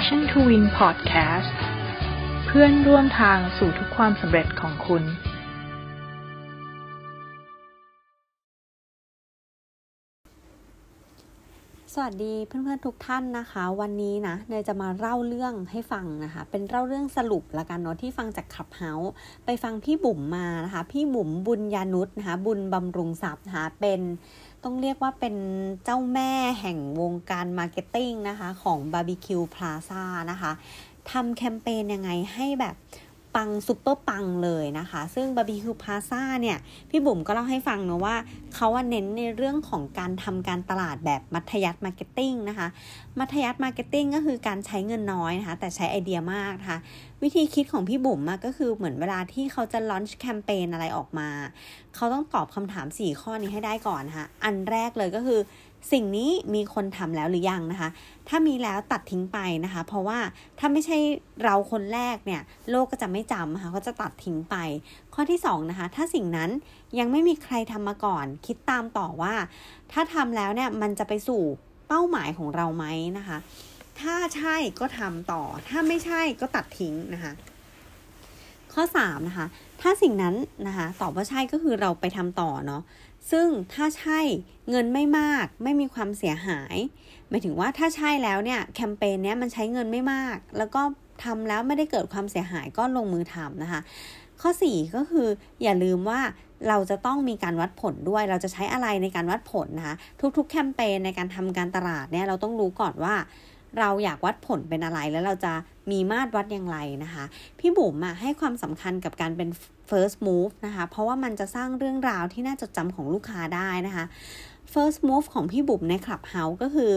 Passion to Win Podcast เพื่อนร่วมทางสู่ทุกความสำเร็จของคุณ สวัสดีเพื่อนๆทุกท่านนะคะ วันนี้นะเนยจะมาเล่าเรื่องให้ฟังนะคะ เป็นเล่าเรื่องสรุปละกันเนาะที่ฟังจากขับเฮาส์ไปฟังพี่บุ๋มมานะคะ พี่บุ๋มบุญญานุษนะคะ บุญบำรุงทรัพย์นะคะเป็น ต้องเรียกว่าเป็นเจ้าแม่แห่งวงการมาร์เก็ตติ้งนะคะ ของบาร์บีคิวพลาซ่านะคะทำแคมเปญยังไงให้แบบ ปังซุปเปอร์ปังเลยนะคะ ซึ่งบาร์บีคิวพลาซ่าเนี่ย พี่บุ๋มก็เล่าให้ฟังนะว่า เขาเน้นในเรื่องของการทำการตลาดแบบมัธยัติ marketing นะคะ มัธยัสถ์ marketing ก็คือการใช้เงินน้อยนะคะ แต่ใช้ไอเดียมากนะคะ วิธีคิดของพี่บุ๋มก็คือเหมือนเวลาที่เขาจะ launch แคมเปญอะไรออกมา เขาต้องตอบคำถาม 4 ข้อนี้ให้ได้ก่อนนะคะอันแรกเลยก็คือ สิ่งนี้มีคนทำแล้วหรือยังนะคะ ถ้ามีแล้วตัดทิ้งไปนะคะ เพราะว่าถ้าไม่ใช่เราคนแรกเนี่ย โลกก็จะไม่จำนะคะเขาจะตัดทิ้งไป ข้อที่2นะคะ ถ้าสิ่งนั้นยังไม่มีใครทำมาก่อน คิดตามต่อว่า ถ้าทำแล้วเนี่ยมันจะไปสู่เป้าหมายของเราไหมนะคะ ถ้าใช่ก็ทำต่อ ถ้าไม่ใช่ก็ตัดทิ้งนะคะ ข้อ3นะคะ ถ้าสิ่งนั้นนะคะตอบว่าใช่ก็คือเราไปทำต่อเนาะ ซึ่งถ้าใช่เงินไม่มากไม่มีความเสียหายหมายถึงว่าถ้าใช่แล้วเนี่ยแคมเปญเนี้ยมันใช้เงินไม่มาก แล้วก็ทำแล้วไม่ได้เกิดความเสียหายก็ลงมือทำนะคะ ข้อ 4 ก็คืออย่าลืมว่าเราจะต้องมีการวัดผลด้วย เราจะใช้อะไรในการวัดผลนะคะ ทุกๆ แคมเปญในการทำการตลาดเนี่ยเราต้องรู้ก่อนว่า เราอยากวัดผลเป็นอะไรแล้วเราจะมีมาตรวัดอย่างไรนะคะ พี่บุ๋มอะให้ความสำคัญกับการเป็น first move นะคะ เพราะว่ามันจะสร้างเรื่องราวที่น่าจดจำของลูกค้าได้นะคะ first move ของพี่บุ๋มใน Clubhouse ก็คือ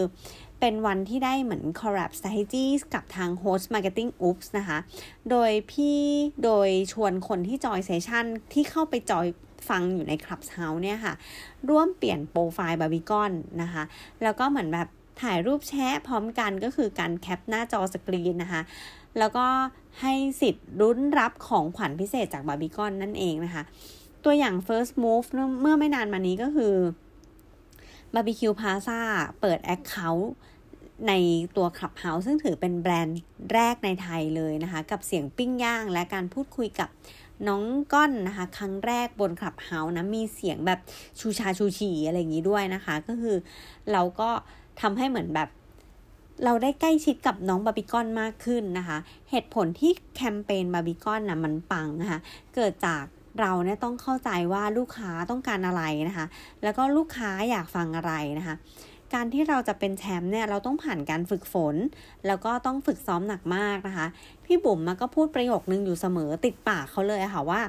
เป็นวันที่ได้เหมือน collab strategies กับทาง host marketing oops นะคะ โดยพี่โดยชวนคนที่จอยเซสชันที่เข้าไปจอยฟังอยู่ใน Clubhouse เนี่ยค่ะ ร่วมเปลี่ยนโปรไฟล์บาร์บีคอนนะคะ แล้วก็เหมือนแบบ ถ่ายรูปแชะพร้อมกันก็คือการแคปหน้าจอสกรีนนะคะ แล้วก็ให้สิทธิ์ลุ้นรับของขวัญพิเศษจากบาร์บีกอนนั่นเองนะคะ ตัวอย่าง first move เมื่อไม่นานมานี้ก็คือบาร์บีคิวพลาซ่าเปิด Account ในตัว Clubhouse ซึ่งถือเป็นแบรนด์แรกในไทยเลยนะคะ กับเสียงปิ้งย่างและการพูดคุยกับ น้องก้อนนะคะ ครั้งแรกบน Clubhouse นะมีเสียงแบบชูชาชูชีอะไรอย่างนี้ด้วยนะคะ ก็คือเราก็ทำให้เหมือนแบบเราได้ใกล้ชิดกับน้องบาร์บีกอนมากขึ้นนะคะ เหตุผลที่แคมเปญบาร์บีกอนนะมันปังนะคะ เกิดจากเราเนี่ยต้องเข้าใจว่าลูกค้าต้องการอะไรนะคะ แล้วก็ลูกค้าอยากฟังอะไรนะคะ การที่เราจะเป็นแชมป์เนี่ยเราต้องผ่านการฝึกฝน แล้วก็ต้องฝึกซ้อมหนักมากนะคะ พี่บุ๋มมาก็พูดประโยคนึงอยู่เสมอติดปากเขาเลยค่ะว่า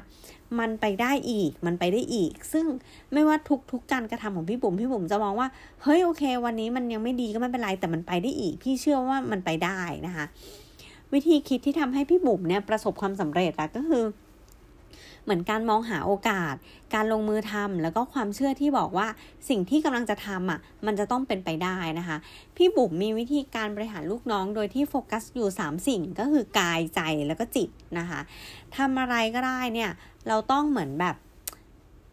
มันไปได้อีกมันไปได้อีก ซึ่งไม่ว่าทุกๆกการกระทำของพี่บุ๋มพี่บุ๋มจะมองว่าเฮ้ยโอเค วันนี้มันยังไม่ดีก็ไม่เป็นไรแต่มันไปได้อีก พี่เชื่อว่ามันไปได้นะคะ วิธีคิดที่ทำให้พี่บุ๋มเนี่ยประสบความสำเร็จอะก็คือเเหมือนการมองหาโอกาส การลงมือทำแล้วก็ความเชื่อที่บอกว่าสิ่งที่กำลังจะทำอะมันจะต้องเป็นไปได้นะคะ พี่บุ๋มมีวิธีการบริหารลูกน้องโดยที่โฟกัสอยู่ 3 สิ่งก็คือกายใจแล้วก็จิตนะคะทำอะไรก็ได้เนี่ยเราต้องเหมือนแบบ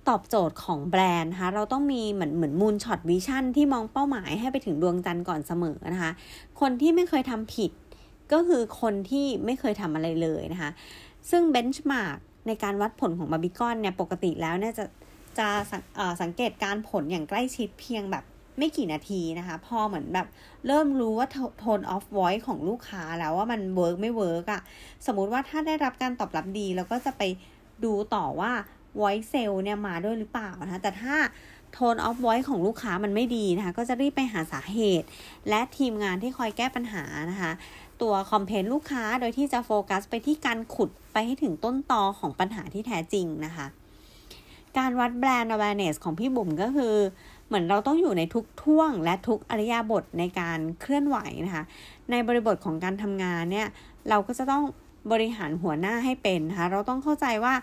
ตอบโจทย์ของแบรนด์นะคะ เราต้องมีเหมือนเหมือน moonshot vision ที่มองเป้าหมายให้ไปถึงดวงจันทร์ก่อนเสมอนะคะ คนที่ไม่เคยทำผิดก็คือคนที่ไม่เคยทำอะไรเลยนะคะ ซึ่ง benchmark ในการวัดผลของบาร์บีกอนเนี่ยปกติแล้วเนี่ยจะจะสังเกตการผลอย่างใกล้ชิดเพียงแบบไม่กี่นาทีนะคะ พอเหมือนแบบเริ่มรู้ว่า tone of voice ของลูกค้าแล้วว่ามันเวิร์กไม่เวิร์กอะสมมุติว่าถ้าได้รับการตอบรับดีเราก็จะไปดูต่อว่า voice sale เนี่ยมาด้วยหรือเปล่านะคะแต่ถ้า tone of voice ของลูกค้ามันไม่ดีนะคะ ก็จะรีบไปหาสาเหตุ และทีมงานที่คอยแก้ปัญหานะคะ ตัว complain ลูกค้า โดยที่จะโฟกัสไปที่การขุดไปให้ถึงต้นตอของปัญหาที่แท้จริงนะคะ การวัดแบรนด์ awareness ของพี่บุ๋มก็คือ เหมือนเราต้องอยู่ในทุกท่วงและทุกอริยาบทในการเคลื่อนไหวนะคะ ในบริบทของการทำงานเนี่ย เราก็จะต้องบริหารหัวหน้าให้เป็นนะคะ เราต้องเข้าใจว่า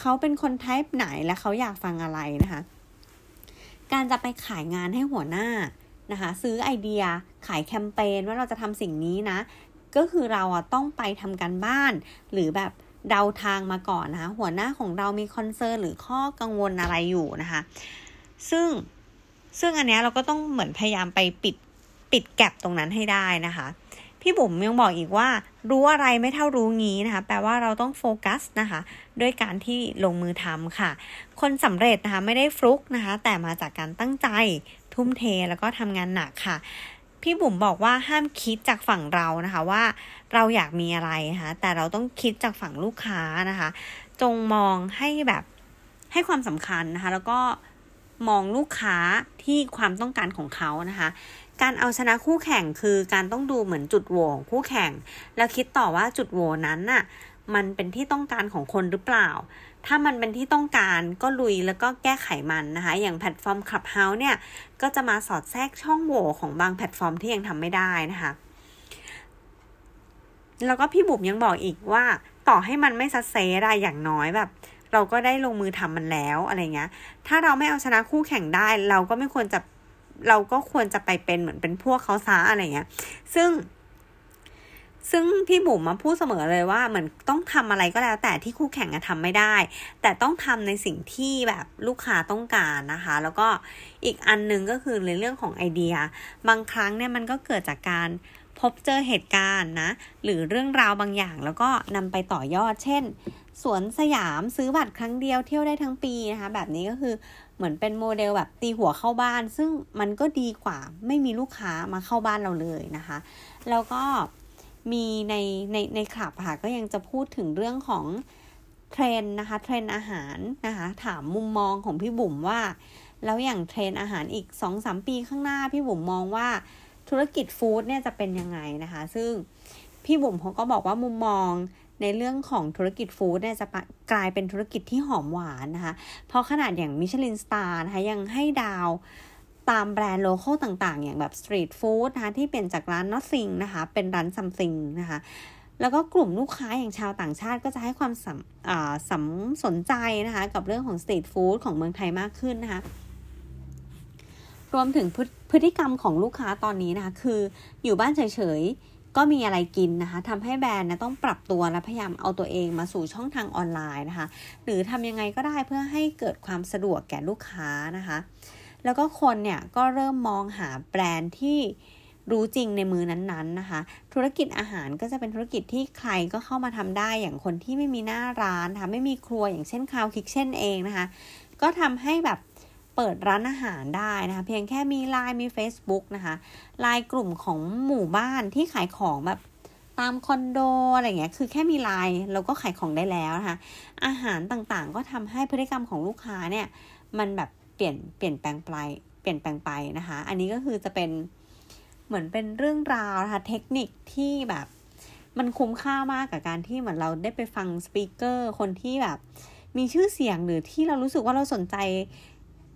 เขาเป็นคนไทป์ไหนและเขาอยากฟังอะไรนะคะ การจะไปขายงานให้หัวหน้านะคะ ซื้อไอเดียขายแคมเปญว่าเราจะทำสิ่งนี้นะ ก็คือเราอะต้องไปทำการบ้าน หรือแบบเดาทางมาก่อนนะคะ หัวหน้าของเรามีคอนเซิร์นหรือข้อกังวลอะไรอยู่นะคะ ซึ่งซึ่งอันเนี้ยเราก็ต้องเหมือนพยายามไปปิดปิดแกลบตรงนั้นให้ได้นะคะ พี่บุ๋มยังบอกอีกว่า รู้อะไรไม่เท่ารู้งี้นะคะ แปลว่าเราต้องโฟกัสนะคะ ด้วยการที่ลงมือทำค่ะ คนสำเร็จนะคะไม่ได้ฟลุกนะคะ แต่มาจากการตั้งใจทุ่มเทแล้วก็ทำงานหนักค่ะ พี่บุ๋มบอกว่าห้ามคิดจากฝั่งเรานะคะว่าเราอยากมีอะไรนะคะแต่เราต้องคิดจากฝั่งลูกค้านะคะ จงมองให้แบบให้ความสำคัญนะคะ แล้วก็มองลูกค้าที่ความต้องการของเขานะคะ การเอาชนะคู่แข่งคือการต้องดูเหมือนจุดโหว่ของคู่แข่ง แล้วคิดต่อว่าจุดโหว่นั้นน่ะมันเป็นที่ต้องการของคนหรือเปล่า ถ้ามันเป็นที่ต้องการก็ลุยแล้วก็แก้ไขมันนะคะ อย่างแพลตฟอร์ม Clubhouse เนี่ย ก็จะมาสอดแทรกช่องโหว่ของบางแพลตฟอร์มที่ยังทำไม่ได้นะคะ แล้วก็พี่บุ๋มยังบอกอีกว่าต่อให้มันไม่ซัดเซได้อย่างน้อยแบบ เราก็ได้ลงมือทำมันแล้วอะไรเงี้ย ถ้าเราไม่เอาชนะคู่แข่งได้ เราก็ไม่ควรจะเราก็ควรจะไปเป็นเหมือนเป็นพวกเขาซาอะไรเงี้ย ซึ่ง ซึ่งพี่บุ๋มมาพูดเสมอเลยว่าเหมือนต้องทำอะไรก็แล้ว แต่ที่คู่แข่งอะทำไม่ได้ แต่ต้องทำในสิ่งที่แบบลูกค้าต้องการนะคะ แล้วก็อีกอันนึงก็คือในเรื่องของไอเดีย บางครั้งเนี่ยมันก็เกิดจากการพบเจอเหตุการณ์นะ หรือเรื่องราวบางอย่าง แล้วก็นำไปต่อยอด เช่น สวนสยามซื้อบัตรครั้งเดียวเที่ยวได้ทั้งปีนะคะ แบบนี้ก็คือเหมือนเป็นโมเดลแบบตีหัวเข้าบ้าน ซึ่งมันก็ดีกว่าไม่มีลูกค้ามาเข้าบ้านเราเลยนะคะ แล้วก็ มีในในในคลับค่ะก็ยังจะพูดถึงเรื่องของเทรนด์นะคะเทรนด์อาหารนะคะถามมุมมองของพี่บุ๋มว่า แล้วอย่างเทรนด์อาหารอีกสองสามปีข้างหน้า พี่บุ๋มมองว่าธุรกิจ food เนี่ยจะเป็นยังไงนะคะ ซึ่งพี่บุ๋มเขาก็บอกว่ามุมมองในเรื่องของธุรกิจ food เนี่ยจะกลายเป็นธุรกิจที่หอมหวานนะคะ เพราะขนาดอย่าง Michelin Star นะคะยังให้ดาว ตามแบรนด์ local ต่างๆ อย่างแบบ street food นะคะที่เปลี่ยนจากร้าน nothing นะคะ เป็นร้าน something นะคะแล้วก็กลุ่มลูกค้าอย่างชาวต่างชาติก็จะให้ความสำสำสนใจนะคะ กับเรื่องของสตรีทฟู้ดของเมืองไทยมากขึ้นนะคะ รวมถึงพฤติกรรมของลูกค้าตอนนี้นะคะ คืออยู่บ้านเฉยๆ ก็มีอะไรกินนะคะทำให้แบรนด์นะต้องปรับตัวและพยายามเอาตัวเองมาสู่ช่องทางออนไลน์นะคะ หรือทำยังไงก็ได้เพื่อให้เกิดความสะดวกแก่ลูกค้านะคะ แล้วก็คนเนี่ยก็เริ่มมองหาแบรนด์ที่รู้จริงในมือนั้นๆนะคะ ธุรกิจอาหารก็จะเป็นธุรกิจที่ใครก็เข้ามาทำได้อย่างคนที่ไม่มีหน้าร้านนะคะไม่มีครัวอย่างเช่น cloud kitchen เองนะคะ ก็ทำให้แบบเปิดร้านอาหารได้นะคะ เพียงแค่มีไลน์มี Facebook นะคะไลน์กลุ่มของหมู่บ้านที่ขายของแบบตามคอนโดอะไรเงี้ย คือแค่มีไลน์เราก็ขายของได้แล้วนะคะ อาหารต่างๆ ก็ทำให้พฤติกรรมของลูกค้าเนี่ย มันแบบ เปลี่ยนเปลี่ยนแปลงไปเปลี่ยนแปลงไปนะคะ อันนี้ก็คือจะเป็นเหมือนเป็นเรื่องราวนะคะเทคนิคที่แบบมันคุ้มค่ามากกับการที่เหมือนเราได้ไปฟังสปีกเกอร์คนที่แบบมีชื่อเสียงหรือที่เรารู้สึกว่าเราสนใจ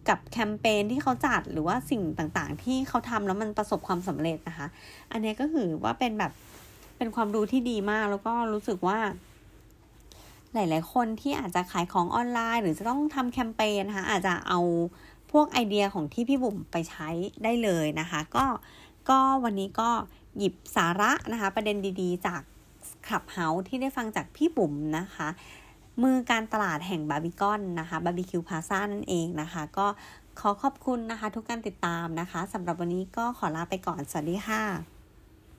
กับแคมเปญที่เขาจัดหรือว่าสิ่งต่างๆ ที่เขาทำแล้วมันประสบความสำเร็จนะคะ อันนี้ก็คือว่าเป็นแบบเป็นความรู้ที่ดีมากแล้วก็รู้สึกว่า หลาย ๆ คนที่อาจจะขายของออนไลน์ หรือจะต้องทำแคมเปญนะคะอาจจะเอาพวกไอเดียของที่พี่บุ๋มไปใช้ได้เลยนะคะ ก็ก็วันนี้ก็หยิบสาระนะคะ ประเด็นดีๆ จาก Clubhouse ที่ได้ฟังจากพี่บุ๋มนะคะ มือการตลาดแห่งบาร์บีกอนนะคะบาร์บีคิวพลาซ่านั่นเองนะคะ ก็ขอขอบคุณนะคะ ทุกการติดตามนะคะสำหรับวันนี้ก็ขอลาไปก่อน สวัสดีค่ะ